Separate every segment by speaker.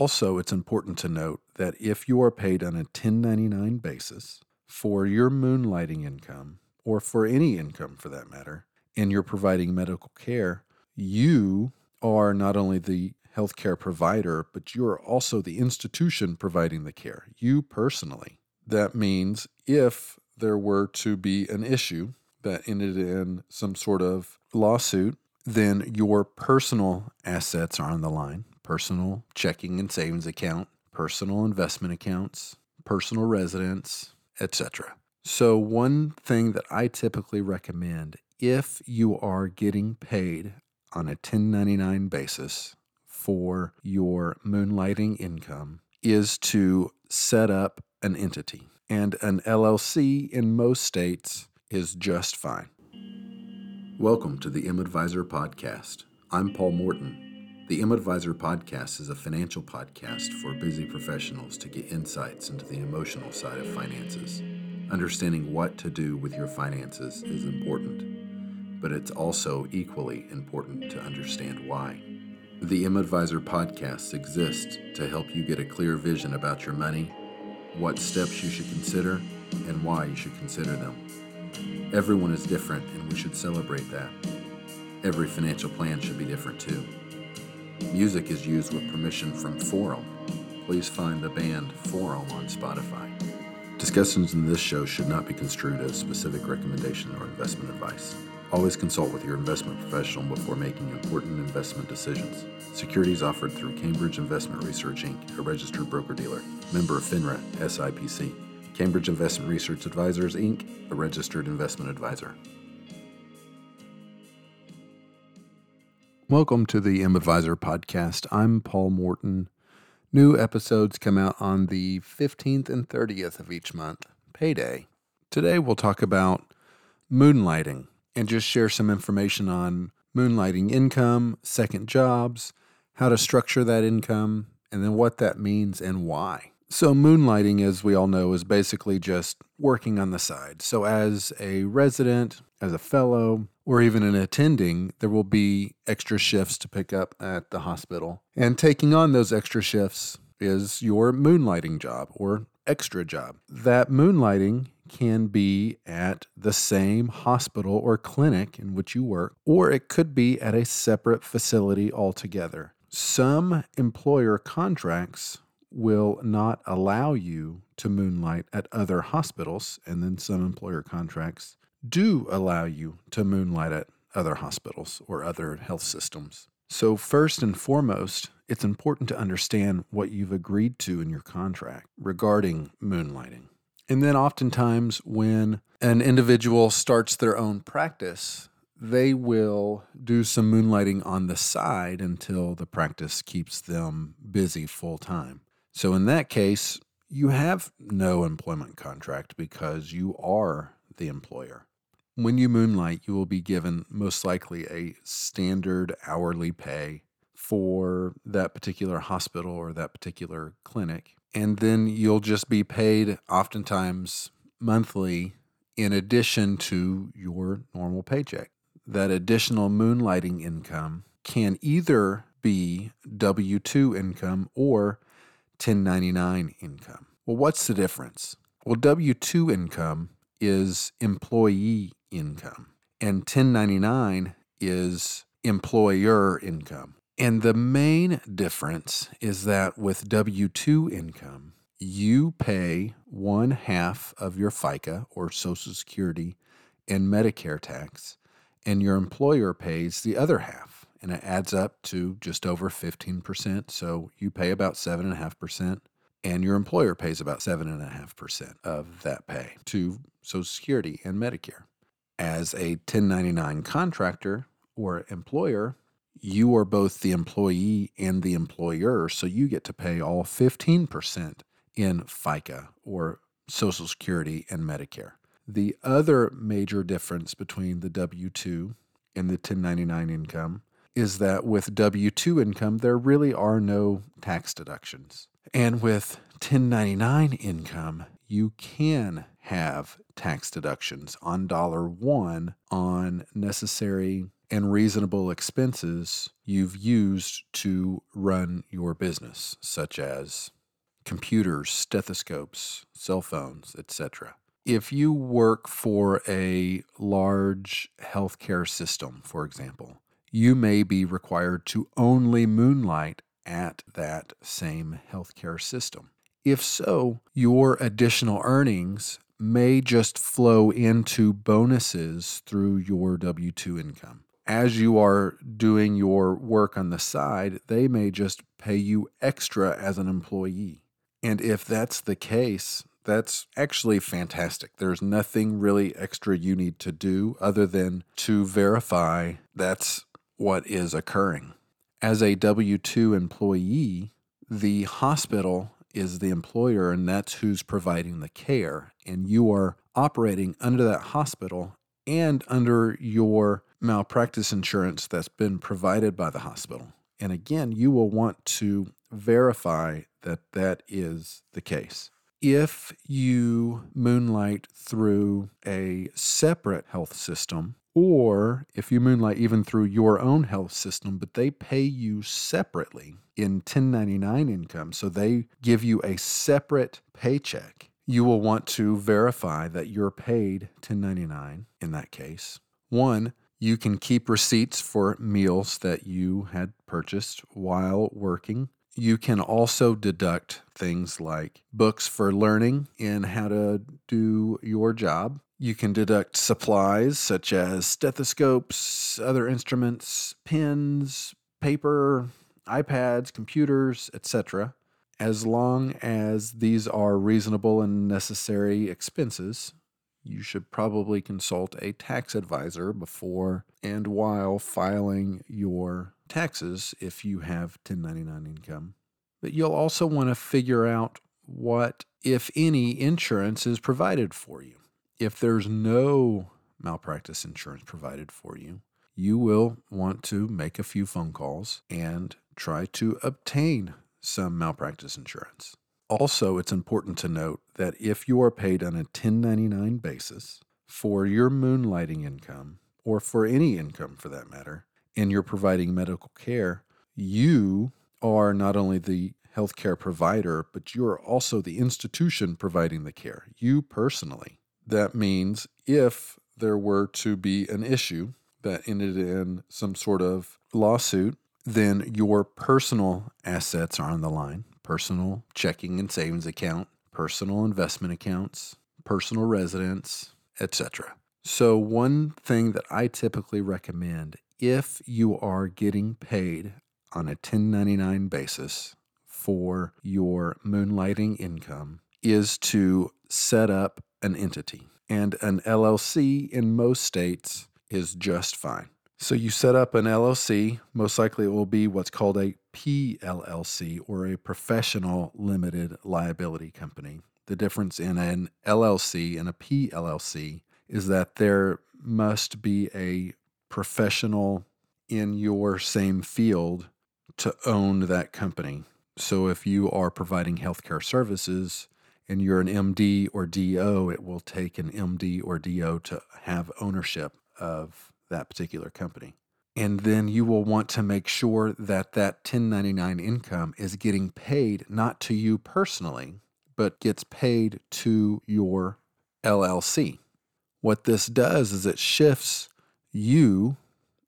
Speaker 1: Also, it's important to note that if you are paid on a 1099 basis for your moonlighting income, or for any income for that matter, and you're providing medical care, you are not only the healthcare provider, but you are also the institution providing the care, you personally. That means if there were to be an issue that ended in some sort of lawsuit, then your personal assets are on the line personal checking and savings account, personal investment accounts, personal residence, etc. So, one thing that I typically recommend if you are getting paid on a 1099 basis for your moonlighting income is to set up an entity. And an LLC in most states is just fine. Welcome to the M Advisor Podcast. I'm Paul Morton. The M Advisor Podcast is a financial podcast for busy professionals to get insights into the emotional side of finances. Understanding what to do with your finances is important, but it's also equally important to understand why. The M Advisor podcast exists to help you get a clear vision about your money, what steps you should consider, and why you should consider them. Everyone is different, and we should celebrate that. Every financial plan should be different too. Music is used with permission from Forum. Please find the band Forum on Spotify. Discussions in this show should not be construed as specific recommendation or investment advice. Always consult with your investment professional before making important investment decisions. Securities offered through Cambridge Investment Research Inc., a registered broker dealer, member of FINRA, SIPC. Cambridge Investment Research Advisors Inc., a registered investment advisor. Welcome to the M Advisor podcast. I'm Paul Morton. New episodes come out on the 15th and 30th of each month, payday. Today we'll talk about moonlighting and just share some information on moonlighting income, second jobs, how to structure that income, and then what that means and why. So, moonlighting, as we all know, is basically just working on the side. So, as a resident, as a fellow, or even an attending, there will be extra shifts to pick up at the hospital. And taking on those extra shifts is your moonlighting job or extra job. That moonlighting can be at the same hospital or clinic in which you work, or it could be at a separate facility altogether. Some employer contracts will not allow you to moonlight at other hospitals, and then some employer contracts do allow you to moonlight at other hospitals or other health systems. So, first and foremost, it's important to understand what you've agreed to in your contract regarding moonlighting. And then, oftentimes, when an individual starts their own practice, they will do some moonlighting on the side until the practice keeps them busy full time. So, in that case, you have no employment contract because you are the employer. When you moonlight, you will be given most likely a standard hourly pay for that particular hospital or that particular clinic. And then you'll just be paid oftentimes monthly in addition to your normal paycheck. That additional moonlighting income can either be W 2 income or 1099 income. Well, what's the difference? Well, W 2 income is employee income, and 1099 is employer income. And the main difference is that with W 2 income, you pay one half of your FICA or Social Security and Medicare tax, and your employer pays the other half. And it adds up to just over 15%. So you pay about 7.5%, and your employer pays about 7.5% of that pay to Social Security and Medicare as a 1099 contractor or employer, you are both the employee and the employer, so you get to pay all 15% in FICA or Social Security and Medicare. The other major difference between the W 2 and the 1099 income is that with W 2 income, there really are no tax deductions. And with 1099 income, you can have tax deductions on dollar one on necessary and reasonable expenses you've used to run your business, such as computers, stethoscopes, cell phones, etc. If you work for a large healthcare system, for example, you may be required to only moonlight at that same healthcare system. If so, your additional earnings may just flow into bonuses through your W 2 income. As you are doing your work on the side, they may just pay you extra as an employee. And if that's the case, that's actually fantastic. There's nothing really extra you need to do other than to verify that's what is occurring. As a W 2 employee, the hospital is the employer and that's who's providing the care. And you are operating under that hospital and under your malpractice insurance that's been provided by the hospital. And again, you will want to verify that that is the case. If you moonlight through a separate health system, or if you moonlight even through your own health system, but they pay you separately in 1099 income, so they give you a separate paycheck, you will want to verify that you're paid 1099 in that case. One, you can keep receipts for meals that you had purchased while working. You can also deduct things like books for learning in how to do your job. You can deduct supplies such as stethoscopes, other instruments, pens, paper, iPads, computers, etc. As long as these are reasonable and necessary expenses, you should probably consult a tax advisor before and while filing your taxes if you have 1099 income. But you'll also want to figure out what, if any, insurance is provided for you. If there's no malpractice insurance provided for you, you will want to make a few phone calls and try to obtain some malpractice insurance. Also, it's important to note that if you are paid on a 1099 basis for your moonlighting income, or for any income for that matter, and you're providing medical care, you are not only the healthcare provider, but you are also the institution providing the care, you personally. That means if there were to be an issue that ended in some sort of lawsuit, then your personal assets are on the line personal checking and savings account, personal investment accounts, personal residence, etc. So, one thing that I typically recommend if you are getting paid on a 1099 basis for your moonlighting income is to set up an entity. And an LLC in most states is just fine. So you set up an LLC, most likely it will be what's called a PLLC or a professional limited liability company. The difference in an LLC and a PLLC is that there must be a professional in your same field to own that company. So if you are providing healthcare services, and you're an MD or DO, it will take an MD or DO to have ownership of that particular company. And then you will want to make sure that that 1099 income is getting paid not to you personally, but gets paid to your LLC. What this does is it shifts you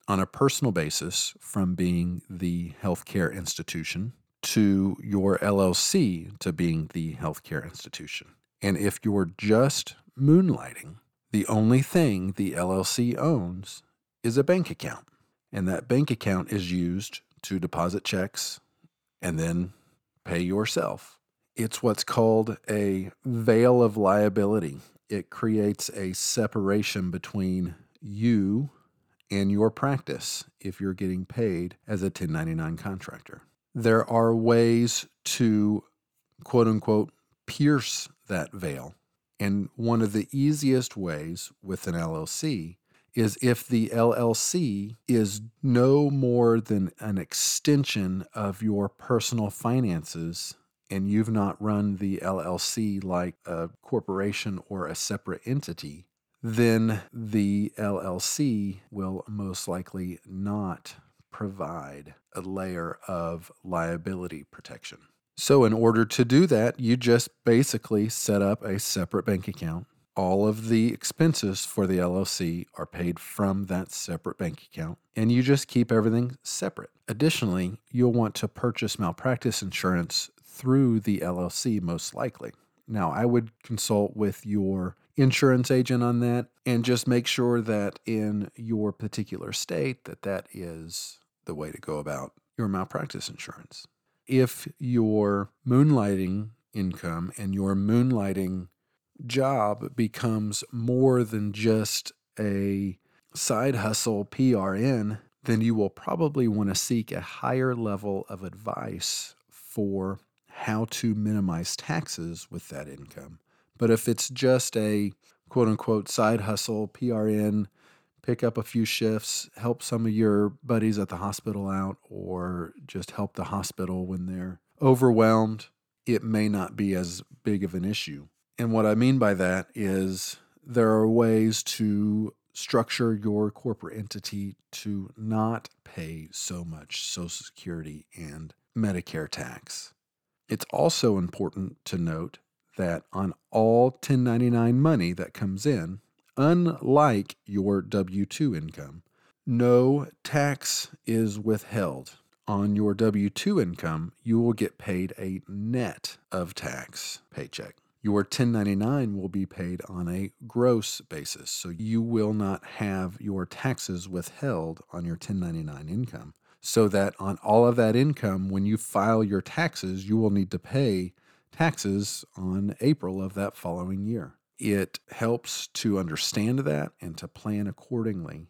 Speaker 1: on a personal basis from being the healthcare institution to your LLC to being the healthcare institution. And if you're just moonlighting, the only thing the LLC owns is a bank account. And that bank account is used to deposit checks and then pay yourself. It's what's called a veil of liability. It creates a separation between you and your practice if you're getting paid as a 1099 contractor there are ways to quote unquote pierce that veil. And one of the easiest ways with an LLC is if the LLC is no more than an extension of your personal finances and you've not run the LLC like a corporation or a separate entity, then the LLC will most likely not provide a layer of liability protection. So, in order to do that, you just basically set up a separate bank account. All of the expenses for the LLC are paid from that separate bank account, and you just keep everything separate. Additionally, you'll want to purchase malpractice insurance through the LLC, most likely. Now, I would consult with your insurance agent on that and just make sure that in your particular state that that is the way to go about your malpractice insurance. If your moonlighting income and your moonlighting job becomes more than just a side hustle PRN, then you will probably want to seek a higher level of advice for how to minimize taxes with that income. But if it's just a quote unquote side hustle, PRN, pick up a few shifts, help some of your buddies at the hospital out, or just help the hospital when they're overwhelmed, it may not be as big of an issue. And what I mean by that is there are ways to structure your corporate entity to not pay so much Social Security and Medicare tax. It's also important to note that on all 1099 money that comes in, unlike your W 2 income, no tax is withheld. On your W 2 income, you will get paid a net of tax paycheck. Your 1099 will be paid on a gross basis, so you will not have your taxes withheld on your 1099 income so that on all of that income, when you file your taxes, you will need to pay taxes on April of that following year. It helps to understand that and to plan accordingly,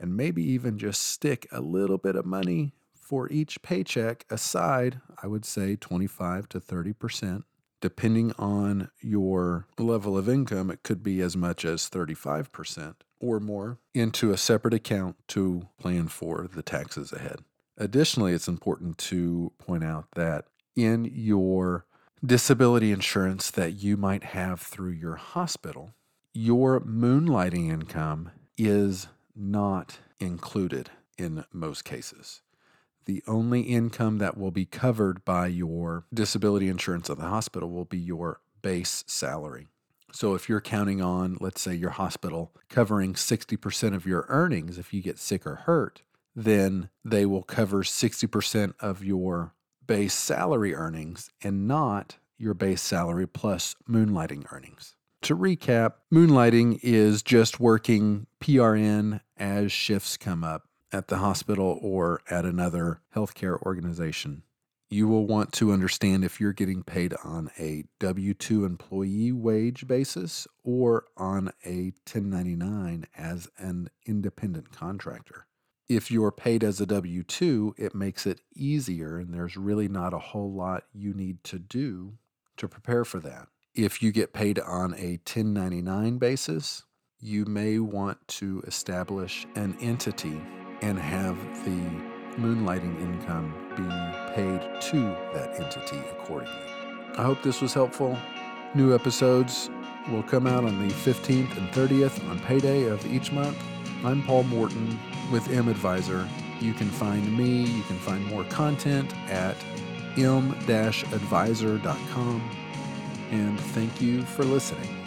Speaker 1: and maybe even just stick a little bit of money for each paycheck aside, I would say 25 to 30%. Depending on your level of income, it could be as much as 35% or more into a separate account to plan for the taxes ahead. Additionally, it's important to point out that in your disability insurance that you might have through your hospital, your moonlighting income is not included in most cases. The only income that will be covered by your disability insurance at the hospital will be your base salary. So if you're counting on, let's say, your hospital covering 60% of your earnings if you get sick or hurt, then they will cover 60% of your base salary earnings and not your base salary plus moonlighting earnings. To recap, moonlighting is just working PRN as shifts come up at the hospital or at another healthcare organization. You will want to understand if you're getting paid on a W 2 employee wage basis or on a 1099 as an independent contractor if you're paid as a W 2, it makes it easier, and there's really not a whole lot you need to do to prepare for that. If you get paid on a 1099 basis, you may want to establish an entity and have the moonlighting income be paid to that entity accordingly. I hope this was helpful. New episodes will come out on the 15th and 30th on payday of each month. I'm Paul Morton with M Advisor. You can find me, you can find more content at m-advisor.com. And thank you for listening.